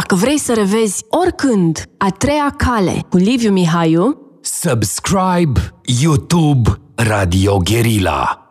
Dacă vrei să revezi oricând a treia cale cu Liviu Mihaiu, Subscribe YouTube Radio Guerilla.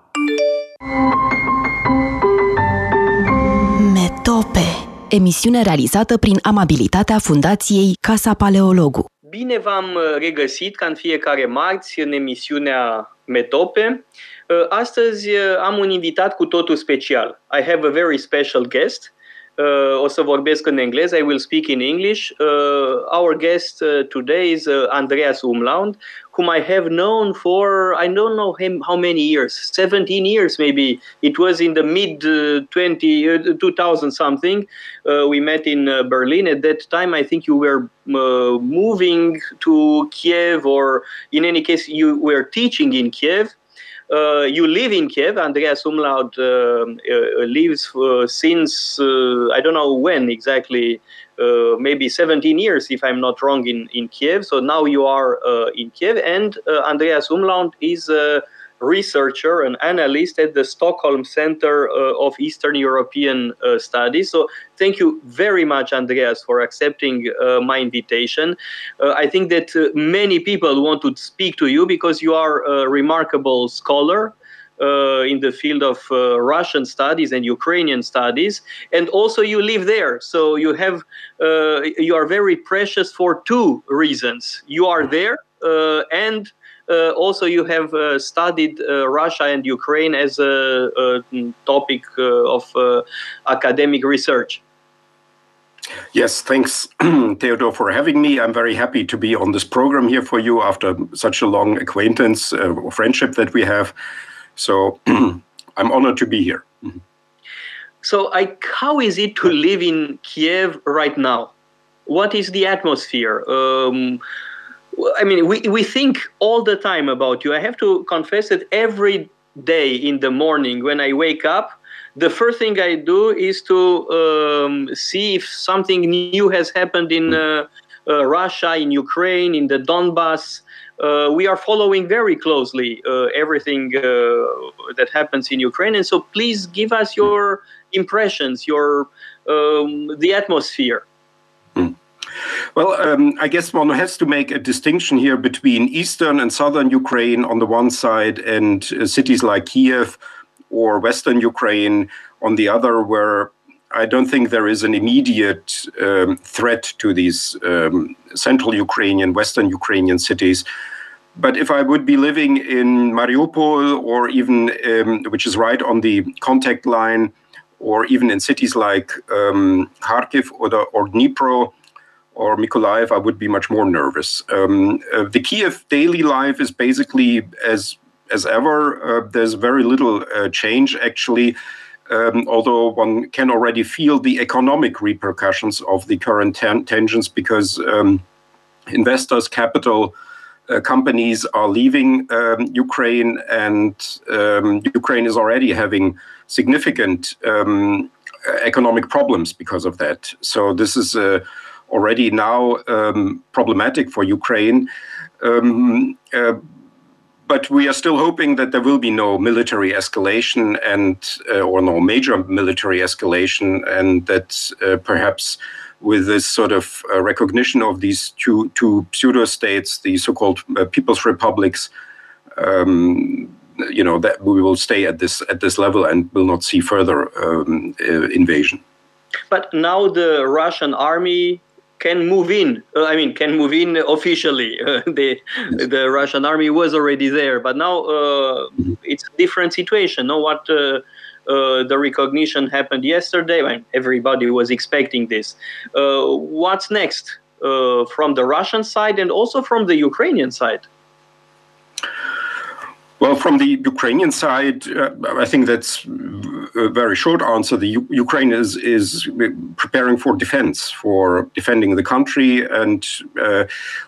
Metope, emisiune realizată prin amabilitatea Fundației Casa Paleologu. Bine v-am uh, regăsit ca în fiecare marți în emisiunea Metope. Uh, astăzi uh, am un invitat cu totul special. I have a very special guest. Uh, o să vorbesc în engleză. I will speak in English. Uh, our guest uh, today is uh, Andreas Umland, whom I have known for I don't know him how many years, 17 years maybe. It was in the mid uh, 20 uh, 2000 something. Uh, we met in Berlin. At that time, I think you were moving to Kiev, or in any case, you were teaching in Kiev. Uh, you live in Kiev. Andreas Umland uh, uh, lives since I don't know when exactly, uh, maybe 17 years, if I'm not wrong, in, in Kiev. So now you are uh, in Kiev, and uh, Andreas Umland is researcher, and analyst at the Stockholm Center uh, of Eastern European uh, Studies. So thank you very much, Andreas, for accepting uh, my invitation. Uh, I think that uh, many people want to speak to you because you are a remarkable scholar. Uh, in the field of Russian studies and Ukrainian studies, and also you live there, so you have you are very precious for two reasons. You are there, and also you have uh, studied uh, Russia and Ukraine as a, a topic uh, of uh, academic research. Yes, thanks, Theodore, for having me. I'm very happy to be on this program here for you after such a long acquaintance uh, or friendship that we have. So I'm honored to be here. So, I, how is it to live in Kiev right now? What is the atmosphere? Um, I mean, we, we think all the time about you. I have to confess that every day in the morning when I wake up, the first thing I do is to um, see if something new has happened in uh, uh, Russia, in Ukraine, in the Donbass. Uh, we are following very closely uh, everything uh, that happens in Ukraine, and so please give us your impressions, your um, the atmosphere. Well, um, I guess one has to make a distinction here between eastern and southern Ukraine on the one side and uh, cities like Kiev or western Ukraine on the other, where I don't think there is an immediate um, threat to these um, central Ukrainian, western Ukrainian cities. But if I would be living in Mariupol or even, um, which is right on the contact line, or even in cities like um, Kharkiv or, the, or Dnipro, or Mykolaiv, I would be much more nervous. Um, uh, the Kiev daily life is basically as as ever. Uh, there's very little uh, change actually. Um, although one can already feel the economic repercussions of the current ten- tensions because um, investors, capital, uh, companies are leaving um, Ukraine, and um, Ukraine is already having significant um, economic problems because of that. So this is a already now um, problematic for Ukraine. Um, uh, but we are still hoping that there will be no military escalation and uh, or no major military escalation, and that uh, perhaps with this sort of uh, recognition of these two two pseudo states, the so-called uh, people's republics, um, you know that we will stay at this at this level and will not see further um, uh, invasion. But now the Russian army can move in. Uh, I mean, can move in officially. Uh, the the Russian army was already there, but now uh, it's a different situation. No, what uh, uh, the recognition happened yesterday. when everybody was expecting this. Uh, what's next from the Russian side and also from the Ukrainian side? Well, from the Ukrainian side, uh, I think that's a very short answer. The U- Ukraine is is preparing for defense, for defending the country, and uh,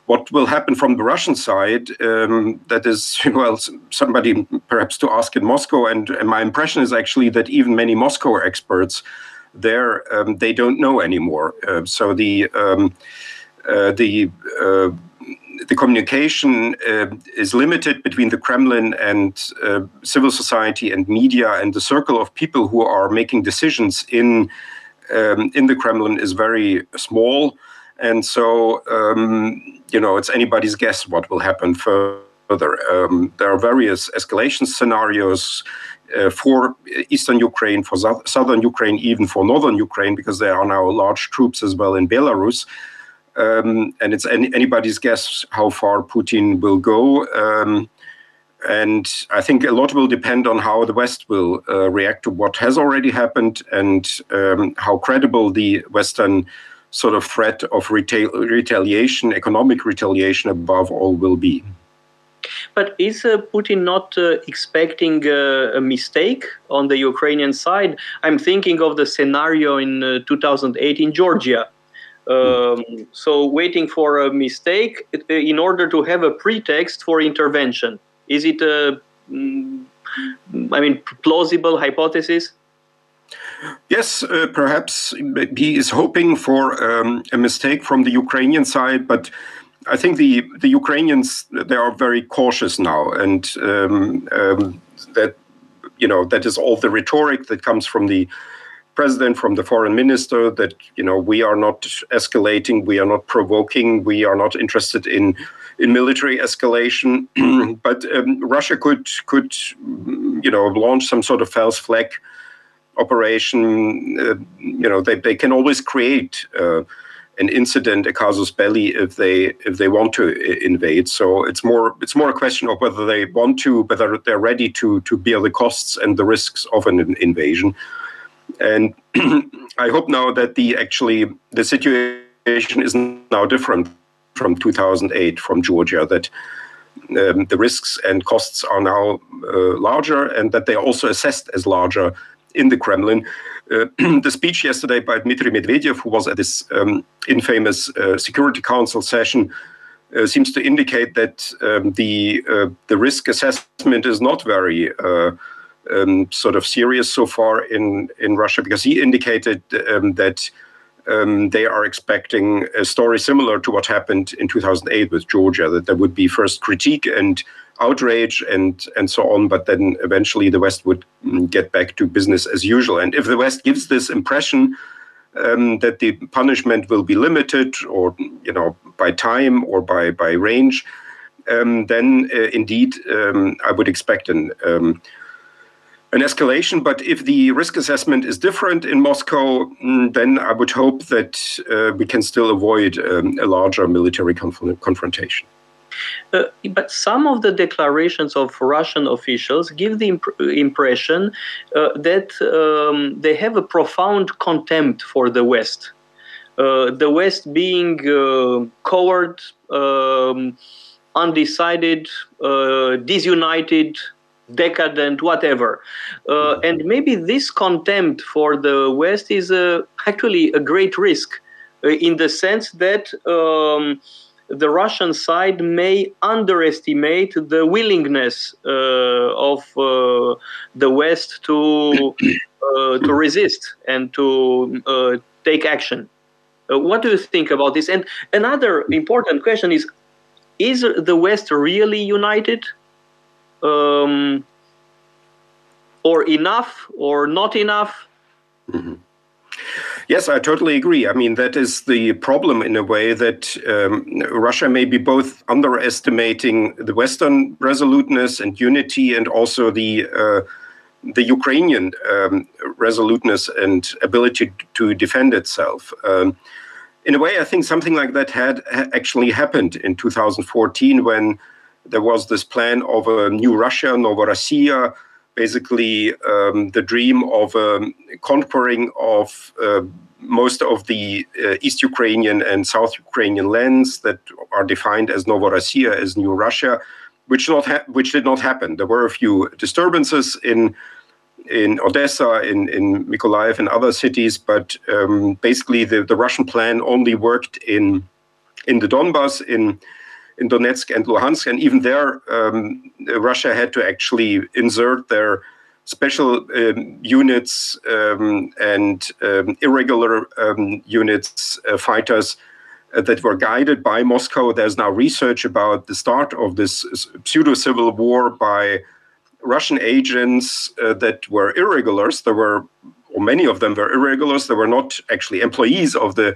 what will happen from the Russian side? Um, that is, well, somebody perhaps to ask in Moscow. And, and my impression is actually that even many Moscow experts there um, they don't know anymore. Uh, so the um, uh, the uh, the communication uh, is limited between the Kremlin and uh, civil society and media and the circle of people who are making decisions in um, in the Kremlin is very small. And so, um, you know, it's anybody's guess what will happen further. Um, there are various escalation scenarios uh, for eastern Ukraine, for southern Ukraine, even for northern Ukraine, because there are now large troops as well in Belarus. Um, and it's any, anybody's guess how far Putin will go. Um, and I think a lot will depend on how the West will uh, react to what has already happened and um, how credible the Western sort of threat of retail, retaliation, economic retaliation above all, will be. But is uh, Putin not uh, expecting uh, a mistake on the Ukrainian side? I'm thinking of the scenario in uh, 2008 in Georgia. Um, so, waiting for a mistake uh, in order to have a pretext for intervention. Is it a, mm, mean, plausible hypothesis? Yes, uh, perhaps he is hoping for um, a mistake from the Ukrainian side, but I think the the Ukrainians they are very cautious now, and um, um, that you know that is all the rhetoric that comes from the president, from the foreign minister, that you know we are not escalating, we are not provoking, we are not interested in in military escalation, but um, Russia could could you know launch some sort of false flag operation. Uh, you know they, they can always create uh, an incident, a casus belli, if they if they want to invade. So it's more it's more a question of whether they want to, whether they're ready to to bear the costs and the risks of an invasion. And I hope now that the actually the situation is now different from 2008 from Georgia that um, the risks and costs are now uh, larger and that they are also assessed as larger in the Kremlin. Uh, the speech yesterday by Dmitry Medvedev, who was at this um, infamous uh, Security Council session, uh, seems to indicate that um, the uh, the risk assessment is not very uh, um, sort of serious so far in in Russia, because he indicated um, that um, they are expecting a story similar to what happened in 2008 with Georgia, that there would be first critique and outrage and and so on, but then eventually the West would mm, get back to business as usual. And if the West gives this impression um, that the punishment will be limited, or you know by time or by by range, um, then uh, indeed um, I would expect an um, an escalation. But if the risk assessment is different in Moscow, mm, then I would hope that uh, we can still avoid um, a larger military conf- confrontation. Uh, but some of the declarations of Russian officials give the imp- impression uh, that um, they have a profound contempt for the West. Uh, the West being uh, coward, um, undecided, uh, disunited, decadent, whatever. Uh, and maybe this contempt for the West is uh, actually a great risk uh, in the sense that um, the Russian side may underestimate the willingness uh, of uh, the West to, uh, to resist and to take action. what do you think about this? And another important question is is the West really united? Um, or enough or not enough? Mm-hmm. Yes, I totally agree. I mean, that is the problem in a way that um, Russia may be both underestimating the Western resoluteness and unity, and also the uh, the Ukrainian um, resoluteness and ability to defend itself. Um, in a way, I think something like that had actually happened in 2014 when there was this plan of a new Russia, Novorossiya, basically um, the dream of um, conquering of uh, most of the uh, East Ukrainian and South Ukrainian lands that are defined as Novorossiya, as New Russia, which not which did not happen. There were a few disturbances in in Odessa, in, in Mykolaiv, and other cities, but um, basically the, the Russian plan only worked in in the Donbas in in Donetsk and Luhansk, and even there, um, Russia had to actually insert their special um, units um, and um, irregular um, units, uh, fighters uh, that were guided by Moscow. There's now research about the start of this pseudo civil war by Russian agents uh, that were irregulars. There were or many of them were irregulars. They were not actually employees of the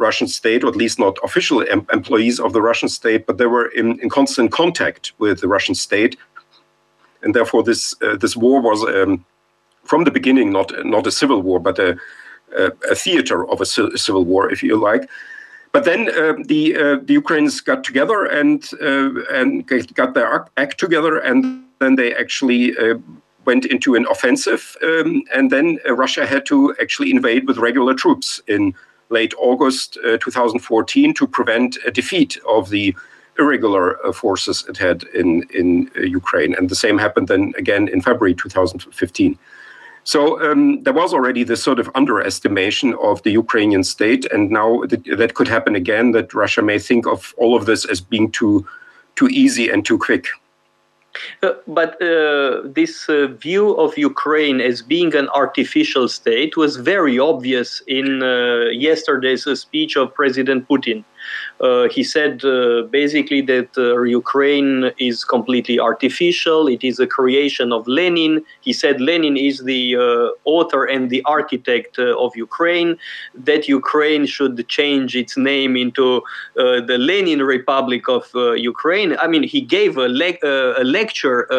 Russian state, or at least not official em- employees of the Russian state, but they were in, in, constant contact with the Russian state, and therefore this uh, this war was um, from the beginning not not a civil war, but a a, a theater of a civil war, if you like. But then uh, the uh, the Ukrainians got together and uh, and got their act together, and then they actually uh, went into an offensive, um, and then uh, Russia had to actually invade with regular troops in late August uh, 2014 to prevent a defeat of the irregular forces it had in in Ukraine, and the same happened then again in February 2015. So um, there was already this sort of underestimation of the Ukrainian state, and now th- that could happen again. That Russia may think of all of this as being too too easy and too quick. Uh, but uh, this uh, view of Ukraine as being an artificial state was very obvious in uh, yesterday's speech of President Putin. Uh, he said uh, basically that uh, Ukraine is completely artificial. It is a creation of Lenin. He said Lenin is the uh, author and the architect uh, of Ukraine. That Ukraine should change its name into uh, the Lenin Republic of Ukraine. I mean, he gave a, le- a lecture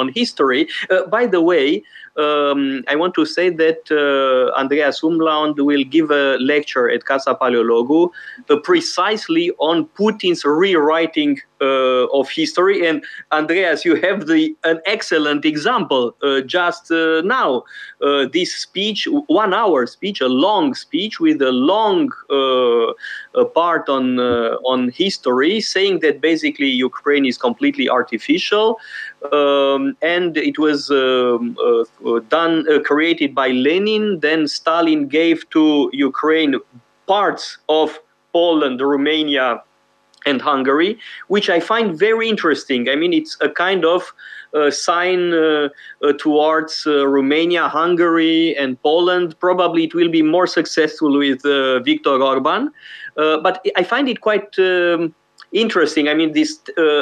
on history. by the way, um, I want to say that uh, Andreas Umland will give a lecture at Casa Paleologu uh, precisely on Putin's rewriting uh, of history. And Andreas, you have the an excellent example uh, just uh, now. Uh, this speech, one hour speech, a long speech with a long uh, part on on history, saying that basically Ukraine is completely artificial, um, and it was um, done created by Lenin. Then Stalin gave to Ukraine parts of Poland, Romania, and Hungary, which I find very interesting. I mean, it's a kind of uh, sign uh, uh, towards uh, Romania, Hungary, and Poland. Probably it will be more successful with uh, Viktor Orban, uh, but I find it quite um, interesting. I mean, this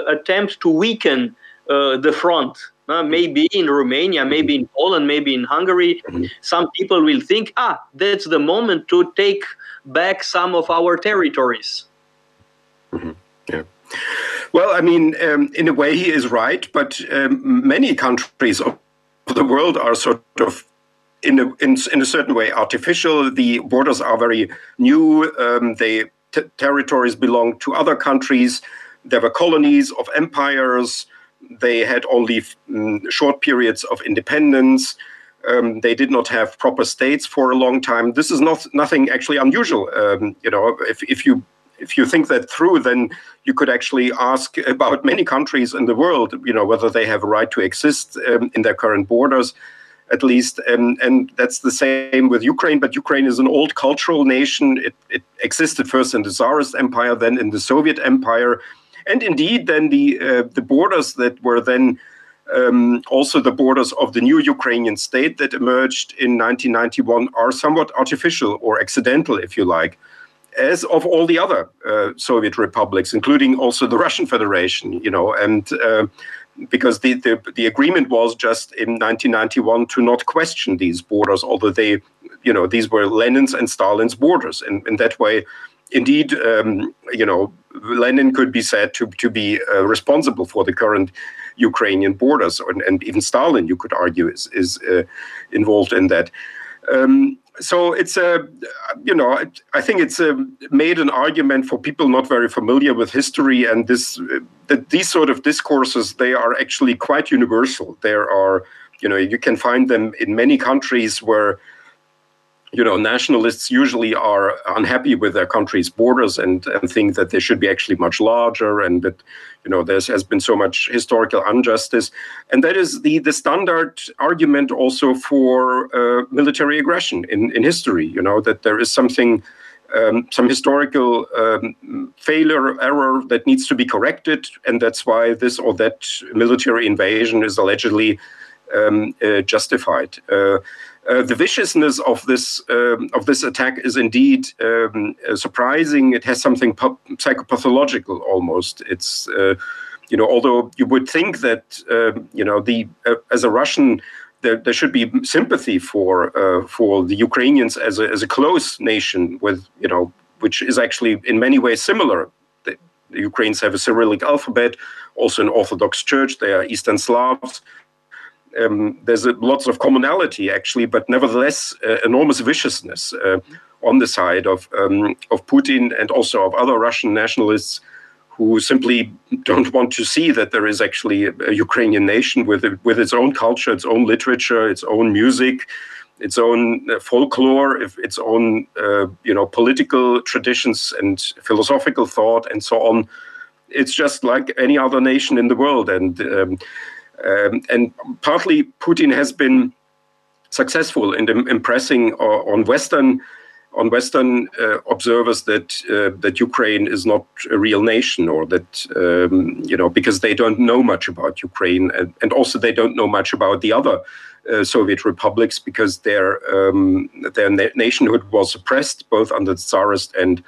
attempt to weaken the front. maybe in Romania, maybe in Poland, maybe in Hungary, mm-hmm. some people will think, ah, that's the moment to take back some of our territories. Mm-hmm. Yeah. Well, I mean, um, in a way, he is right, but um, many countries of the world are sort of in a, in, in a certain way artificial. The borders are very new. Um, they t- territories belong to other countries. There were colonies of empires. They had only mm, short periods of independence. Um, they did not have proper states for a long time. This is not nothing actually unusual. Um, you know, if, if you if you think that through, then you could actually ask about many countries in the world, you know, whether they have a right to exist um, in their current borders, at least. Um, and that's the same with Ukraine. But Ukraine is an old cultural nation. It, it existed first in the Tsarist Empire, then in the Soviet Empire, and indeed, then the uh, the borders that were then. Um, also, the borders of the new Ukrainian state that emerged in 1991 are somewhat artificial or accidental, if you like as of all the other uh, Soviet republics, including also the Russian Federation, you know, and uh, because the, the, the agreement was just in 1991 to not question these borders, although they, you know, these were Lenin's and Stalin's borders, and in that way, indeed, um, you know, Lenin could be said to to be uh, responsible for the current Ukrainian borders, and, and, even Stalin, you could argue, is is uh, involved in that. Um, so it's a you know i think it's a, made an argument for people not very familiar with history and this that these sort of discourses they are actually quite universal. There are you know you can find them in many countries where you know, nationalists usually are unhappy with their country's borders and, and think that they should be actually much larger and that, you know, there has been so much historical injustice. And that is the, the standard argument also for uh, military aggression in, in history, you know, that there is something, um, some historical um, failure, error that needs to be corrected. And that's why this or that military invasion is allegedly um, uh, justified. Uh, uh, the viciousness of this um, of this attack is indeed um, uh, surprising. It has something psychopathological almost. It's uh, you know although you would think that um, you know the uh, as a Russian there, there should be sympathy for for the Ukrainians as a, as a close nation with you know which is actually in many ways similar. The, the Ukrainians have a Cyrillic alphabet, also an Orthodox Church. They are Eastern Slavs. Um, there's a, lots of commonality actually, but nevertheless uh, enormous viciousness uh, on the side of um, of Putin and also of other Russian nationalists who simply don't want to see that there is actually a Ukrainian nation with with its own culture, its own literature, its own music, its own uh, folklore, its own uh, you know political traditions and philosophical thought and so on. It's just like any other nation in the world, and um, um, and partly Putin has been successful in impressing on Western on Western uh, observers that uh, that Ukraine is not a real nation, or that um, you know because they don't know much about Ukraine, and, and also they don't know much about the other uh, Soviet republics because their um, their na nationhood was suppressed both under the Tsarist and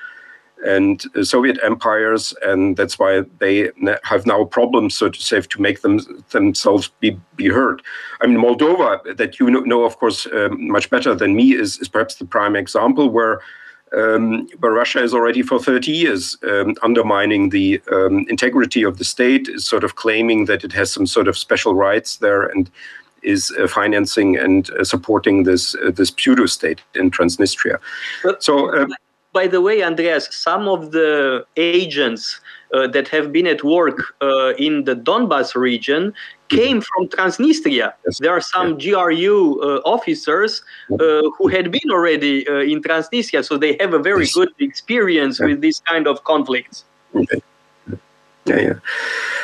and Soviet empires, and that's why they have now problems, so to say, to make them themselves be, be heard. I mean, Moldova, that you know, of course, um, much better than me, is, is perhaps the prime example where um, where Russia is already for 30 years um, undermining the um, integrity of the state, is sort of claiming that it has some sort of special rights there, and is uh, financing and uh, supporting this uh, this pseudo state in Transnistria. But, so. By the way, Andreas, some of the agents uh, that have been at work uh, in the Donbas region came from Transnistria. Yes. There are some GRU uh, officers uh, who had been already uh, in Transnistria, so they have a very yes. good experience yeah. with this kind of conflicts. Okay. Yeah, yeah,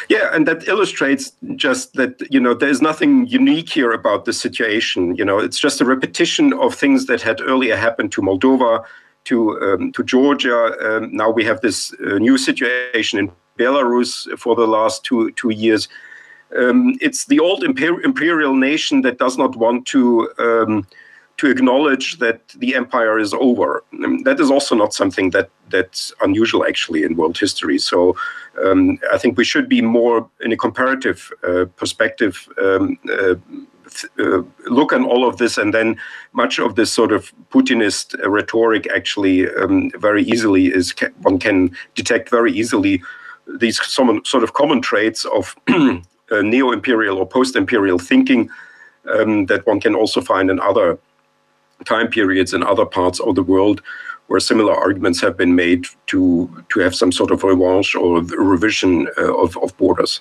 yeah, and that illustrates just that you know there's nothing unique here about the situation. You know, it's just a repetition of things that had earlier happened to Moldova, to um, to Georgia. Um, now we have this uh, new situation in Belarus for the last two two years. Um, it's the old imper- imperial nation that does not want to um, to acknowledge that the empire is over. Um, that is also not something that that's unusual actually in world history. So um, I think we should be more in a comparative uh, perspective. Uh, uh, look on all of this, and then much of this sort of Putinist rhetoric actually um, very easily is one can detect very easily these some sort of common traits of uh, neo-imperial or post-imperial thinking um, that one can also find in other time periods in other parts of the world where similar arguments have been made to to have some sort of revanche or revision uh, of, of borders.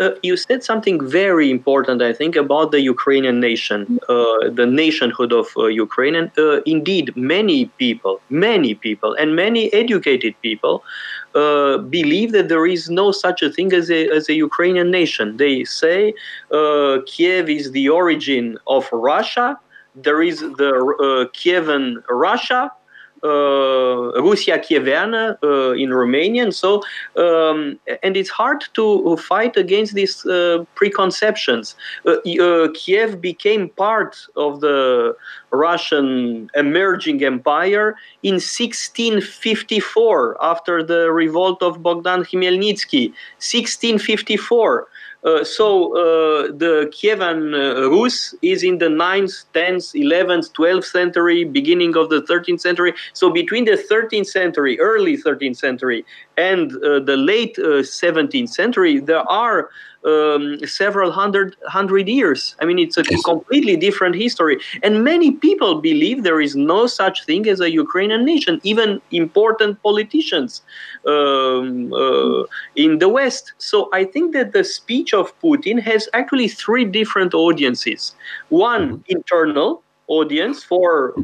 Uh, you said something very important, I think, about the Ukrainian nation, uh, the nationhood of uh, Ukraine. And uh, indeed, many people, many people, and many educated people uh, believe that there is no such a thing as a, as a Ukrainian nation. They say Kiev is the origin of Russia. There is the Kievan Russia, uh, Rusia Kieviana uh, in Romanian. So, um, and it's hard to fight against these uh, preconceptions. Kiev became part of the Russian emerging empire in 1654 after the revolt of Bogdan Khmelnytsky. 1654. Uh, so uh, the Kievan uh, Rus is in the 9th, 10th, 11th, 12th century, beginning of the 13th century. So between the 13th century, early 13th century, and uh, the late 17th uh, century, there are um, several hundred hundred years. I mean, it's a completely different history, and many people believe there is no such thing as a Ukrainian nation. Even important politicians um, uh, in the West. So I think that the speech of Putin has actually three different audiences: one mm-hmm. internal audience for uh,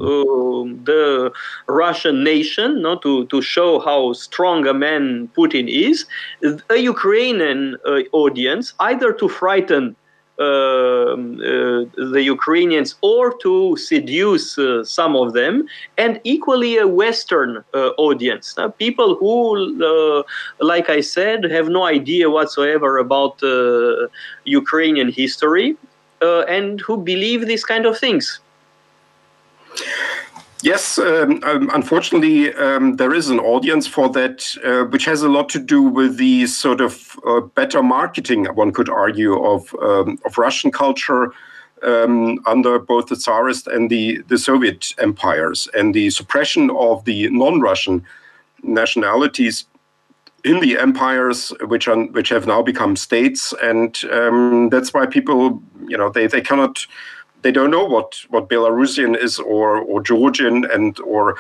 the Russian nation, no, to, to show how strong a man Putin is, a Ukrainian uh, audience, either to frighten uh, uh, the Ukrainians or to seduce uh, some of them, and equally a Western uh, audience. people who, uh, like I said, have no idea whatsoever about Ukrainian history and who believe these kind of things. Yes, um, um, unfortunately, um, there is an audience for that, uh, which has a lot to do with the sort of uh, better marketing, one could argue, of um, of Russian culture, um, under both the Tsarist and the, the Soviet empires, and the suppression of the non Russian nationalities in the empires which are which have now become states. And um, that's why people you know they, they cannot they don't know what what Belarusian is or or Georgian and or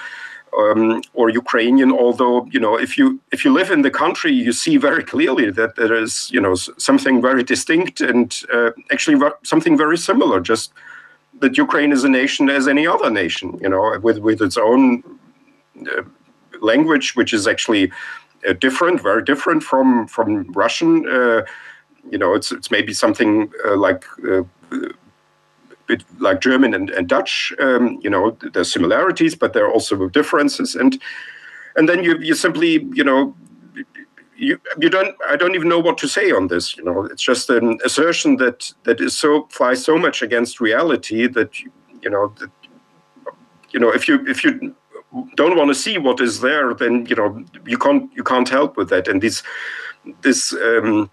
um, or Ukrainian. Although you know, if you if you live in the country, you see very clearly that there is you know something very distinct and uh, actually something very similar. Just that Ukraine is a nation as any other nation, you know, with with its own uh, language, which is actually uh, different, very different from from Russian. Uh, you know, it's it's maybe something uh, like uh, bit like German and, and Dutch. Um, you know, there's similarities, but there are also differences. And and then you you simply you know you you don't I don't even know what to say on this. You know, it's just an assertion that that is so flies so much against reality that you know that you know if you if you don't want to see what is there, then you know you can't you can't help with that. And this this um,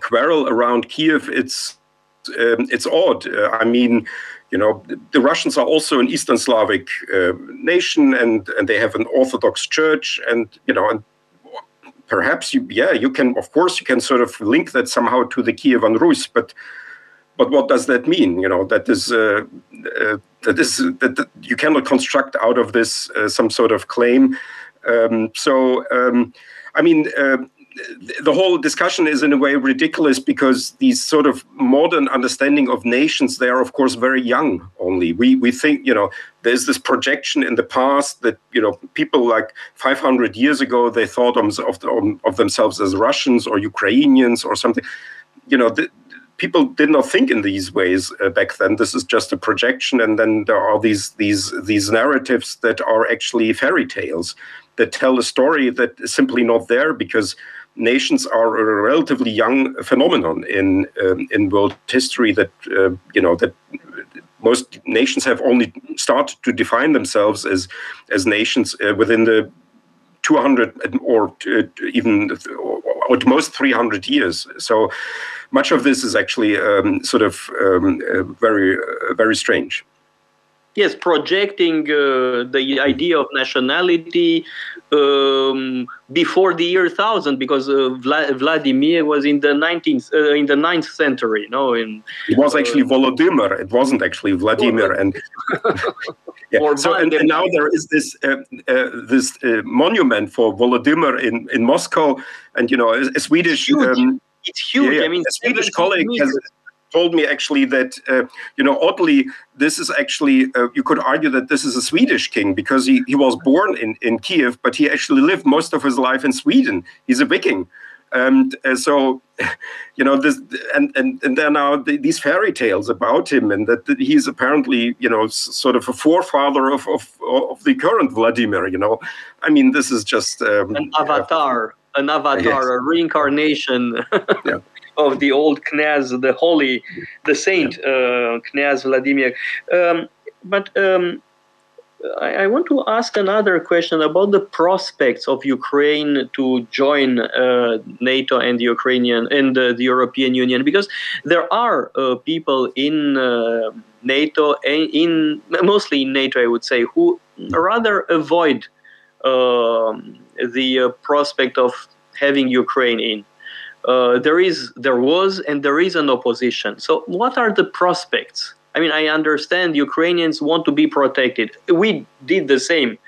quarrel around Kiev, it's um, it's odd. Uh, I mean, you know, the Russians are also an Eastern Slavic uh, nation, and and they have an Orthodox Church, and you know, and perhaps you, yeah, you can, of course, you can sort of link that somehow to the Kievan Rus, but but what does that mean? You know, that is uh, uh, that is that, that, you cannot construct out of this uh, some sort of claim. Um, so, um, I mean uh, the whole discussion is in a way ridiculous because these sort of modern understanding of nations they are of course very young only. We we think you know there's this projection in the past that you know people like 500 years ago they thought of, of, of themselves as russians or ukrainians or something. You know the, people did not think in these ways uh, back then. This is just a projection and then there are these these these narratives that are actually fairy tales that tell a story that is simply not there because nations are a relatively young phenomenon in um, in world history. That uh, you know that most nations have only started to define themselves as as nations uh, within the 200 or uh, even or at most 300 years. So much of this is actually um, sort of um, uh, very uh, very strange yes, projecting uh, the idea of nationality um, before the year thousand, because uh, Vla- Vladimir was in the nineteenth, uh, in the ninth century. No, in it was actually uh, Volodymyr. It wasn't actually Vladimir, and yeah. so and, and, now there is this uh, uh, this monument for Volodymyr in in Moscow, and you know a, a Swedish. It's huge. Um, it's huge. Yeah, I mean, a Swedish colleague has told me actually that uh, you know oddly this is actually uh, you could argue that this is a Swedish king because he, he was born in, in Kiev but he actually lived most of his life in Sweden. He's a Viking. And uh, so you know this and and, and there are now these fairy tales about him and that, he's apparently you know sort of a forefather of, of, of the current Vladimir you know. I mean this is just um, an avatar. An avatar yes. a reincarnation. Yeah of the old Knyaz, the holy, the saint uh, Vladimir. Um, but um, I, I, want to ask another question about the prospects of Ukraine to join uh, NATO and the Ukrainian and uh, the European Union, because there are uh, people in uh, NATO and in mostly in NATO, I would say, who rather avoid um, the uh, prospect of having Ukraine in. Uh, there is, there was, and there is an opposition. So, what are the prospects? I mean, I understand Ukrainians want to be protected. We did the same.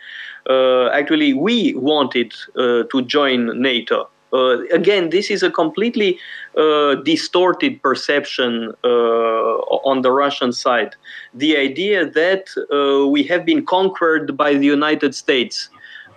Uh, actually, we wanted uh, to join NATO. Uh, again, this is a completely uh, distorted perception on the Russian side. The idea that we have been conquered by the United States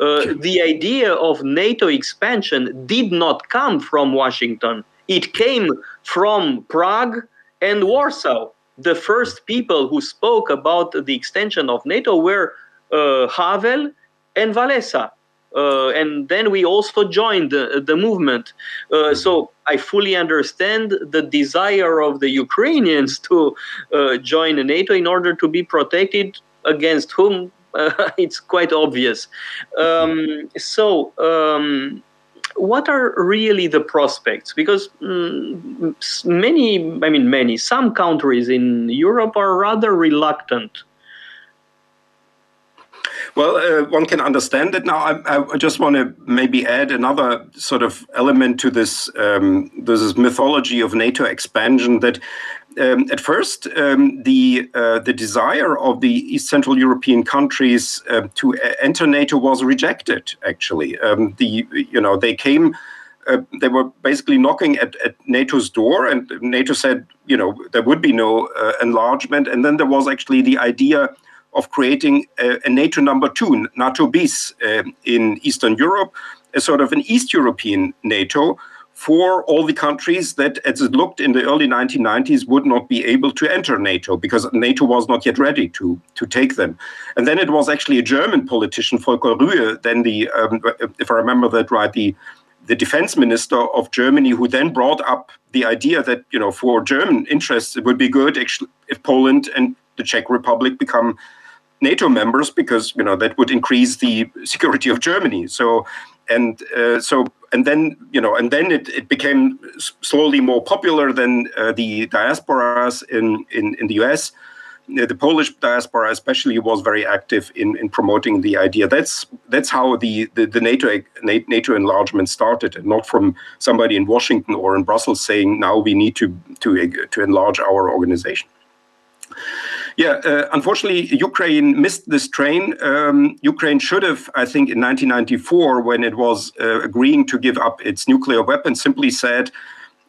uh, the idea of NATO expansion did not come from Washington. It came from Prague and Warsaw. The first people who spoke about the extension of NATO were uh, Havel and Walesa. Uh, and then we also joined the, the movement. Uh, so I fully understand the desire of the Ukrainians to uh, join NATO in order to be protected against whom it's quite obvious. Um, so, um, what are really the prospects? Because um, many, I mean, many, some countries in Europe are rather reluctant well, uh, one can understand it now. I, I just want to maybe add another sort of element to this um, this mythology of NATO expansion. That um, at first um, the uh, the desire of the East Central European countries uh, to enter NATO was rejected. Actually, um, the you know they came. Uh, they were basically knocking at, at, NATO's door, and NATO said, you know, there would be no uh, enlargement. And then there was actually the idea of creating a, a NATO number two, NATO bis, uh, in Eastern Europe, a sort of an East European NATO for all the countries that, as it looked in the early 1990s, would not be able to enter NATO because NATO was not yet ready to, to take them. And then it was actually a German politician, Volker Rühe, then the, um, if I remember that right, the the defense minister of Germany, who then brought up the idea that you know for German interests it would be good actually if Poland and the Czech Republic become NATO members because you know that would increase the security of Germany. So and uh, so and then you know and then it, it became slowly more popular than uh, the diasporas in, in in the US. Uh, the Polish diaspora, especially, was very active in, in promoting the idea. That's that's how the, the, the NATO NATO enlargement started, and not from somebody in Washington or in Brussels saying now we need to to to enlarge our organization. Yeah, uh, unfortunately, Ukraine missed this train. Um, Ukraine should have, I think, in 1994, when it was uh, agreeing to give up its nuclear weapons, simply said,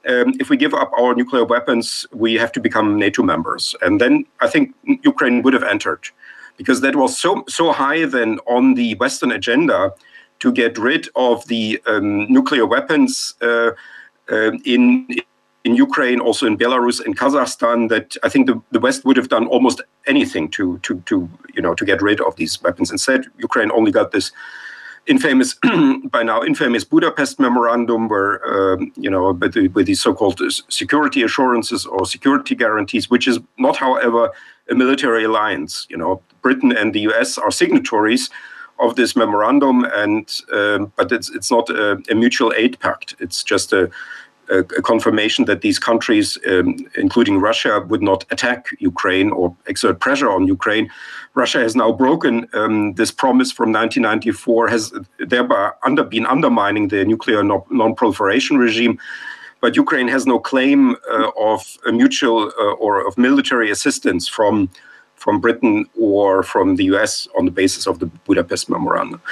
um, if we give up our nuclear weapons, we have to become NATO members. And then I think Ukraine would have entered, because that was so so high then on the Western agenda to get rid of the um, nuclear weapons uh, uh in in Ukraine, also in Belarus and Kazakhstan, that I think the, the West would have done almost anything to to to you know to get rid of these weapons. Instead, Ukraine only got this infamous by now infamous Budapest memorandum, where um, you know with, with these so-called security assurances or security guarantees, which is not, however, a military alliance. You know, Britain and the U.S. are signatories of this memorandum, and um, but it's it's not a, a mutual aid pact. It's just a a, confirmation that these countries, um, including Russia, would not attack Ukraine or exert pressure on Ukraine. Russia has now broken um, this promise from 1994, has thereby under, been undermining the nuclear non proliferation regime. But Ukraine has no claim uh, of a mutual uh, or of military assistance from from Britain or from the US on the basis of the Budapest Memorandum.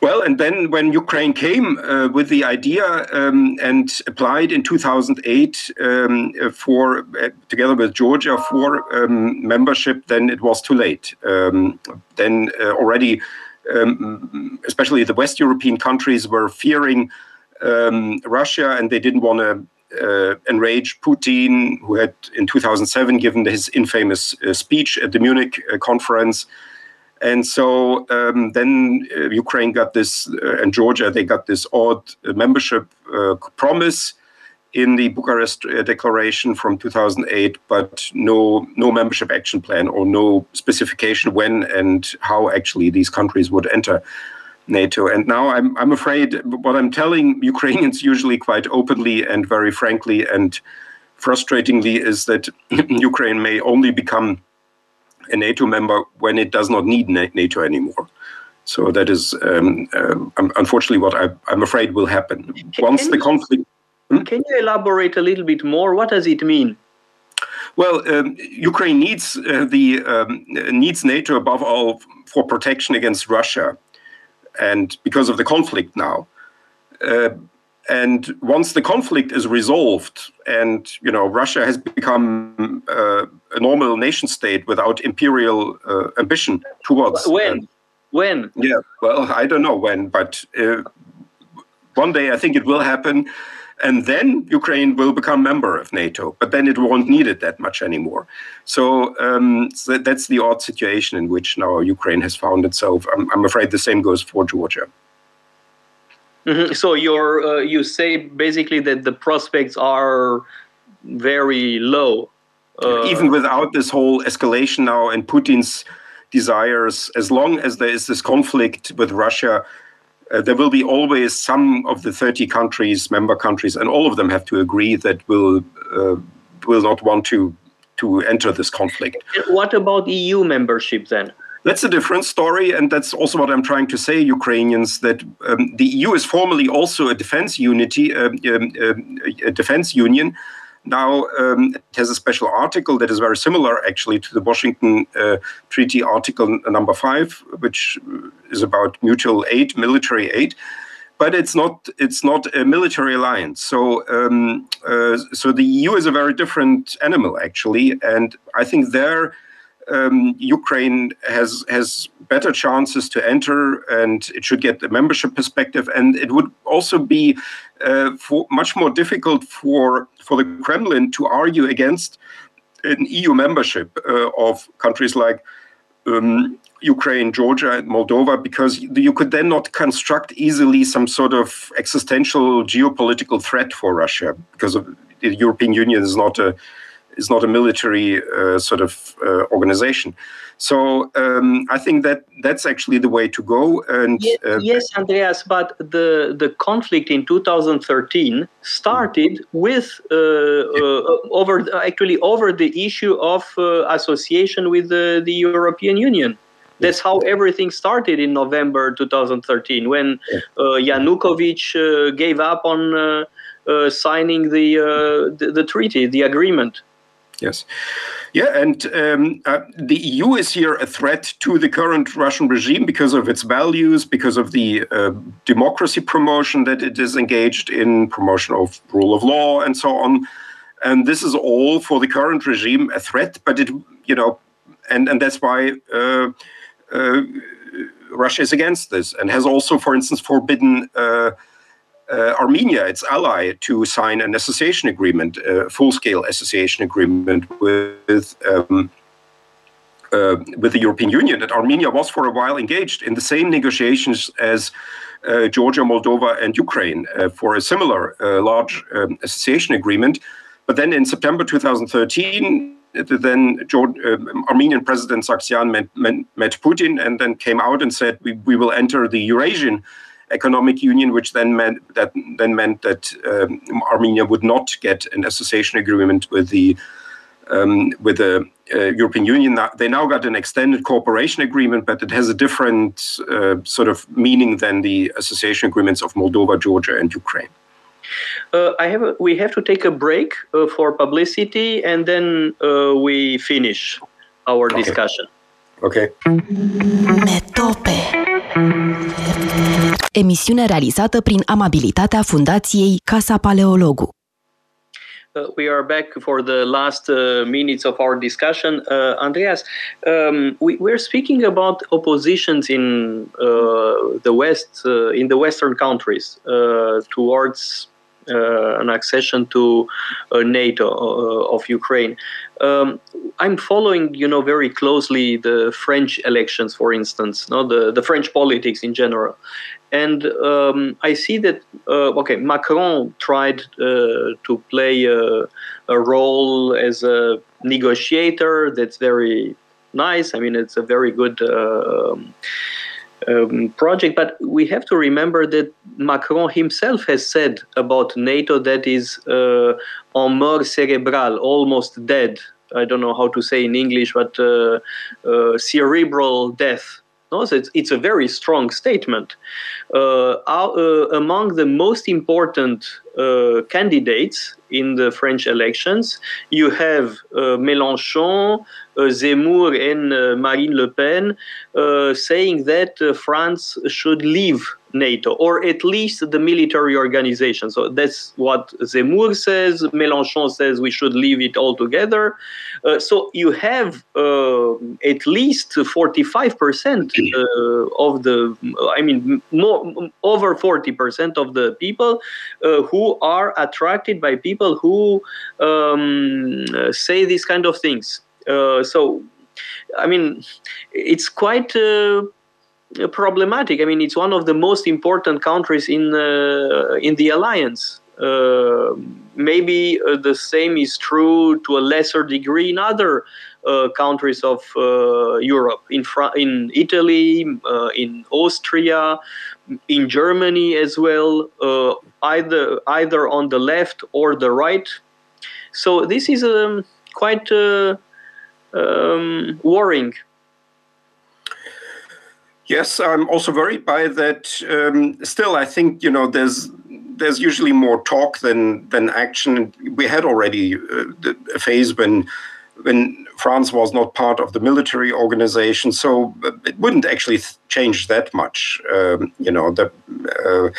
Well, and then when Ukraine came uh, with the idea um, and applied in 2008 um, for, uh, together with Georgia, for um, membership, then it was too late. Um, then uh, already, um, especially the West European countries were fearing um, Russia and they didn't want to uh, enrage Putin, who had in 2007 given his infamous uh, speech at the Munich uh, conference. And so um, then uh, Ukraine got this, uh, and Georgia, they got this odd uh, membership uh, promise in the Bucharest uh, Declaration from 2008, but no, no membership action plan or no specification when and how actually these countries would enter NATO. And now I'm, I'm afraid what I'm telling Ukrainians usually quite openly and very frankly and frustratingly is that Ukraine may only become a NATO member when it does not need NATO anymore. So that is um, uh, unfortunately what I, am afraid will happen once can the conflict. Hmm? Can you elaborate a little bit more? What does it mean? Well, um, Ukraine needs uh, the um, needs NATO above all for protection against Russia, and because of the conflict now. Uh, and once the conflict is resolved, and you know Russia has become uh, a normal nation state without imperial uh, ambition towards when, uh, when? Yeah, well, I don't know when, but uh, one day I think it will happen, and then Ukraine will become member of NATO. But then it won't need it that much anymore. So, um, so that's the odd situation in which now Ukraine has found itself. I'm, I'm afraid the same goes for Georgia. Mm-hmm. So you're uh, you say basically that the prospects are very low. Uh, Even without this whole escalation now and Putin's desires, as long as there is this conflict with Russia, uh, there will be always some of the 30 countries, member countries, and all of them have to agree that will uh, will not want to to enter this conflict. What about EU membership then? That's a different story, and that's also what I'm trying to say, Ukrainians, that um, the EU is formally also a defense unity, um, um, um, a defense union. Now, um, it has a special article that is very similar, actually, to the Washington uh, Treaty Article number five, which is about mutual aid, military aid but it's not it's not a military alliance. So um, uh, so the EU is a very different animal actually, and I think there. Um, Ukraine has has better chances to enter, and it should get the membership perspective. And it would also be uh, for much more difficult for for the Kremlin to argue against an EU membership uh, of countries like um, Ukraine, Georgia, and Moldova, because you could then not construct easily some sort of existential geopolitical threat for Russia, because the European Union is not a is not a military uh, sort of uh, organization. So um, I think that that's actually the way to go. And yes, uh, yes, Andreas, but the the conflict in 2013 started with uh, uh, over actually over the issue of uh, association with the, the European Union. That's how everything started in November 2013 when uh, Yanukovych uh, gave up on uh, uh signing the, uh, the, the treaty, the agreement. Yes. Yeah, and um, uh, the EU is here a threat to the current Russian regime because of its values, because of the uh, democracy promotion that it is engaged in, promotion of rule of law, and so on. And this is all for the current regime a threat, but it, you know, and and that's why. Uh, uh, Russia is against this and has also, for instance, forbidden uh, uh, Armenia, its ally, to sign an association agreement, a full-scale association agreement with um, uh, with the European Union. That Armenia was for a while engaged in the same negotiations as uh, Georgia, Moldova, and Ukraine uh, for a similar large um, association agreement. But then in September 2013, then uh, Armenian President Sargsyan met, met, met, Putin and then came out and said we, we will enter the Eurasian Economic Union, which then meant that then meant that um, Armenia would not get an association agreement with the um, with the uh, European Union. They now got an extended cooperation agreement, but it has a different uh, sort of meaning than the association agreements of Moldova, Georgia, and Ukraine. Uh, I have a, we have to take a break uh, for publicity and then uh, we finish our okay. discussion. Okay. Metope. Emisiune realizată prin amabilitatea Fundației Casa Paleologu. Uh, we are back for the last uh, minutes of our discussion. Uh, Andreas, um, we, we're speaking about oppositions in uh, the West, uh, in the Western countries, uh, towards an accession to NATO of Ukraine. Um, I'm following, you know, very closely the French elections, for instance, no, the the French politics in general, and um, I see that uh, okay, Macron tried uh, to play a, a, role as a negotiator. That's very nice. I mean, it's a very good. Uh, um, um, project, but we have to remember that Macron himself has said about NATO that is uh, en mort cérébrale, almost dead. I don't know how to say in English, but uh, uh, cerebral death. No, so it's, it's a very strong statement. Uh, uh, among the most important uh, candidates in the French elections, you have uh, Mélenchon, Zemmour, and Marine Le Pen saying that France should leave NATO, or at least the military organization. So that's what Zemmour says. Mélenchon says we should leave it altogether. Uh, so you have uh, at least 45% uh, of the, I mean, more, over 40% of the people uh, who are attracted by people who um, say these kind of things. Uh, so, I mean, it's quite uh, problematic. I mean, it's one of the most important countries in uh, in the alliance. Uh, maybe uh, the same is true to a lesser degree in other countries of Europe, in in Italy, in Austria, in Germany as well, either either on the left or the right. So this is um, quite uh, um, worrying. Yes, I'm also worried by that. Um, still, I think you know there's there's usually more talk than than action. We had already uh, a phase when when France was not part of the military organization, so it wouldn't actually change that much. Um, you know, the, uh,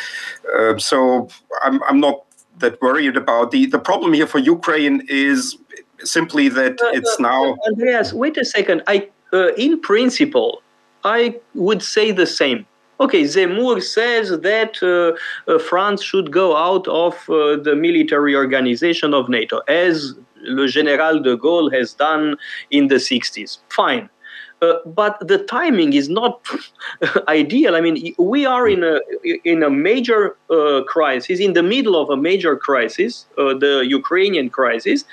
uh, so I'm I'm not that worried about the the problem here for Ukraine is simply that uh, it's uh, now. Andreas, wait a second. I uh, in principle, I would say the same. Okay, Zemmour says that uh, uh, France should go out of uh, the military organization of NATO, as Le Général de Gaulle has done in the 60s. Fine. Uh, but the timing is not ideal. I mean, we are in a in a major uh, crisis, in the middle of a major crisis, uh, the Ukrainian crisis,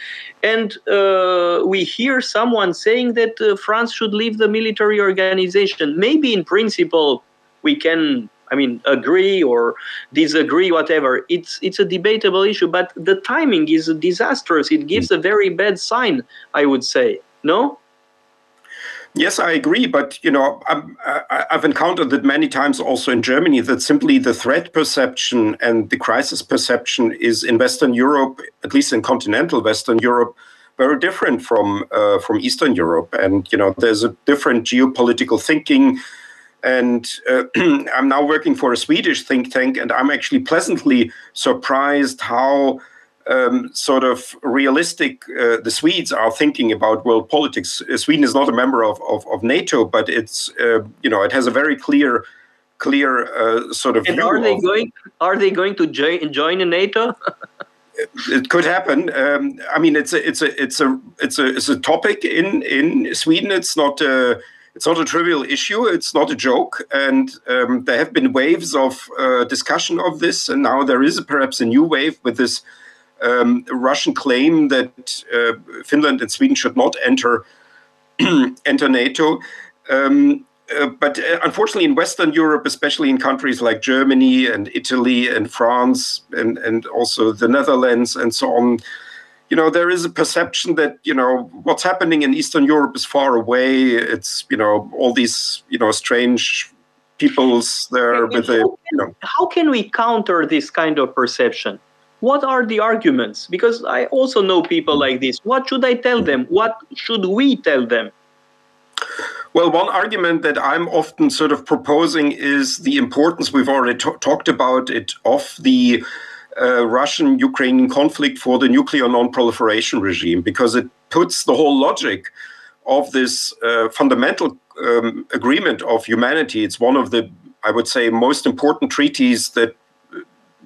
and uh, we hear someone saying that uh, France should leave the military organization. Maybe in principle we can I mean, agree or disagree, whatever. It's it's a debatable issue, but the timing is disastrous. It gives a very bad sign, I would say. No. Yes, I agree, but you know, i have encountered it many times also in Germany that simply the threat perception and the crisis perception is in Western Europe, at least in continental Western Europe, very different from uh, from Eastern Europe. And you know, there's a different geopolitical thinking. And uh, I'm now working for a Swedish think tank, and I'm actually pleasantly surprised how um, sort of realistic uh, the Swedes are thinking about world politics. Uh, Sweden is not a member of, of, of NATO, but it's uh, you know it has a very clear clear uh, sort of. And are they of, going? Are they going to join join NATO? it could happen. Um, I mean, it's a it's a it's a it's a it's a topic in in Sweden. It's not. A, it's not a trivial issue. It's not a joke, and um, there have been waves of uh, discussion of this, and now there is perhaps a new wave with this um, Russian claim that uh, Finland and Sweden should not enter enter NATO. Um, uh, but uh, unfortunately, in Western Europe, especially in countries like Germany and Italy and France and, and also the Netherlands and so on, you know, there is a perception that, you know, what's happening in Eastern Europe is far away. It's, you know, all these, you know, strange peoples there with a, you know. How can we counter this kind of perception? What are the arguments? Because I also know people like this. What should I tell them? What should we tell them? Well, one argument that I'm often sort of proposing is the importance we've already talked about it of the uh, Russian Ukrainian conflict for the nuclear non proliferation regime, because it puts the whole logic of this uh, fundamental um, agreement of humanity. It's one of the, I would say, most important treaties that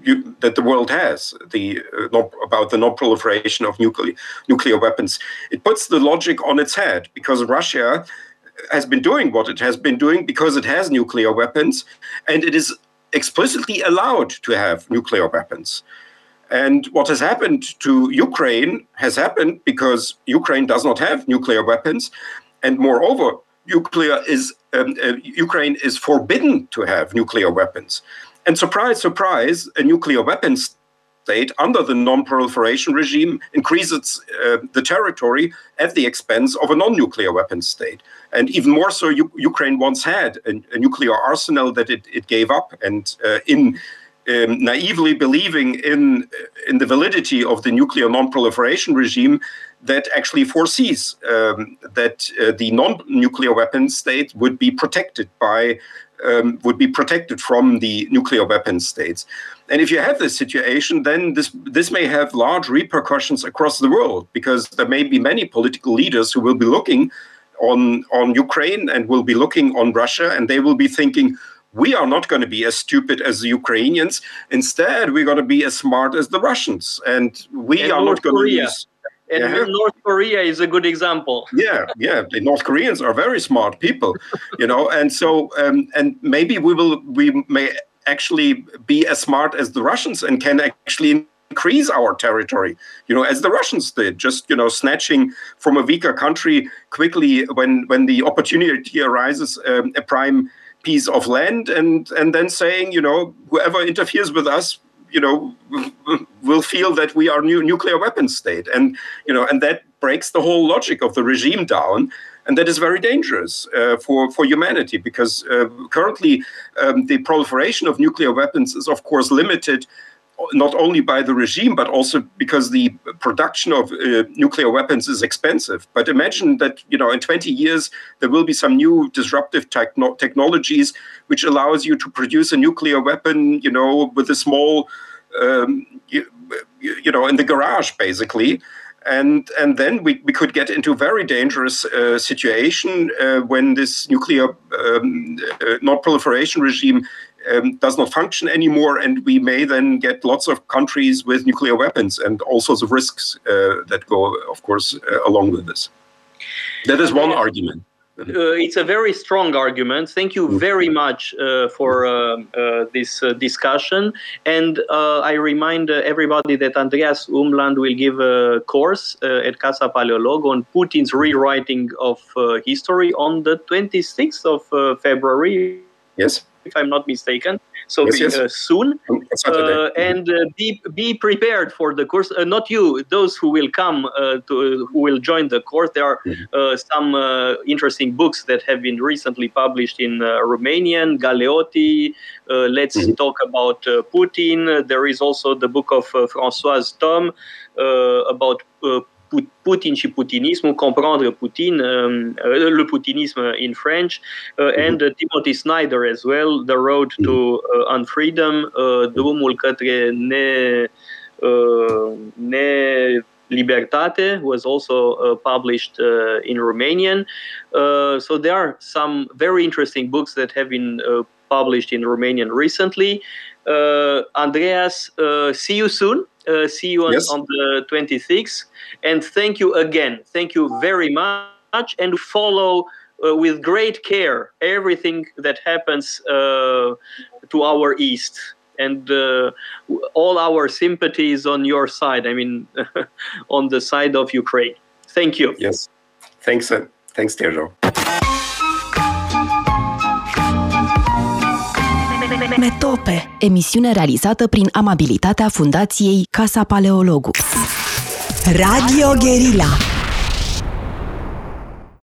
you, that the world has the uh, about the non-proliferation of nuclear nuclear weapons. It puts the logic on its head because Russia has been doing what it has been doing because it has nuclear weapons, and it is explicitly allowed to have nuclear weapons. And what has happened to Ukraine has happened because Ukraine does not have nuclear weapons, and moreover, nuclear is um, uh, Ukraine is forbidden to have nuclear weapons. And surprise, surprise, a nuclear weapons state under the non-proliferation regime increases uh, the territory at the expense of a non-nuclear weapons state. And even more so, U- Ukraine once had a, a, nuclear arsenal that it, it gave up. And uh, in um, naively believing in, in the validity of the nuclear non-proliferation regime, that actually foresees um, that uh, the non-nuclear weapons state would be protected by um, would be protected from the nuclear weapon states. And if you have this situation, then this this may have large repercussions across the world because there may be many political leaders who will be looking on on Ukraine and will be looking on Russia, and they will be thinking. We are not going to be as stupid as the Ukrainians. Instead, we're going to be as smart as the Russians, and we and are North not going Korea. to use and yeah. North Korea is a good example. yeah, yeah. The North Koreans are very smart people, you know, and so um, and maybe we will we may actually be as smart as the Russians and can actually increase our territory, you know, as the Russians did, just you know, snatching from a weaker country quickly when when the opportunity arises um, a prime piece of land, and and then saying, you know, whoever interferes with us, you know, will feel that we are new nuclear weapons state, and you know, and that breaks the whole logic of the regime down and that is very dangerous uh, for for humanity because uh, currently um, the proliferation of nuclear weapons is of course limited not only by the regime, but also because the production of uh, nuclear weapons is expensive. But imagine that you know in 20 years there will be some new disruptive techno- technologies which allows you to produce a nuclear weapon, you know, with a small, um, you, you, know, in the garage basically. And and then we, we could get into a very dangerous uh, situation uh, when this nuclear um, uh, non-proliferation regime um, does not function anymore, and we may then get lots of countries with nuclear weapons and all sorts of risks uh, that go, of course, uh, along with this. That is one argument. Uh, it's a very strong argument. Thank you very much uh, for uh, uh this discussion. And I remind everybody that Andreas Umland will give a course at Casa Paleologu on Putin's rewriting of history on the 26th of February. Yes if I'm not mistaken. So yes, yes. Uh, soon, uh, and uh, be be prepared for the course. Uh, not you, those who will come uh, to who will join the course. There are mm-hmm. Uh, some interesting books that have been recently published in Romanian. Galeotti. Let's mm-hmm. talk about Putin. There is also the book of Françoise Thom about Putin și putinismul, comprendre Putin, um, le putinisme in French, uh, and uh, Timothy Snyder as well, The Road to uh, Unfreedom, drumul către ne, ne Libertate was also uh, published uh, in Romanian. Uh, so there are some very interesting books that have been published in Romanian recently. Andreas, see you soon. See you on, yes. on the 26th. And thank you again. Thank you very much. And follow uh, with great care everything that happens uh, to our east. And uh, all our sympathies on your side, I mean, on the side of Ukraine. Thank you. Yes. Thanks, uh, thanks, Tejo. Metope, emisiune realizată prin amabilitatea Fundației Casa Paleologu. Radio Guerilla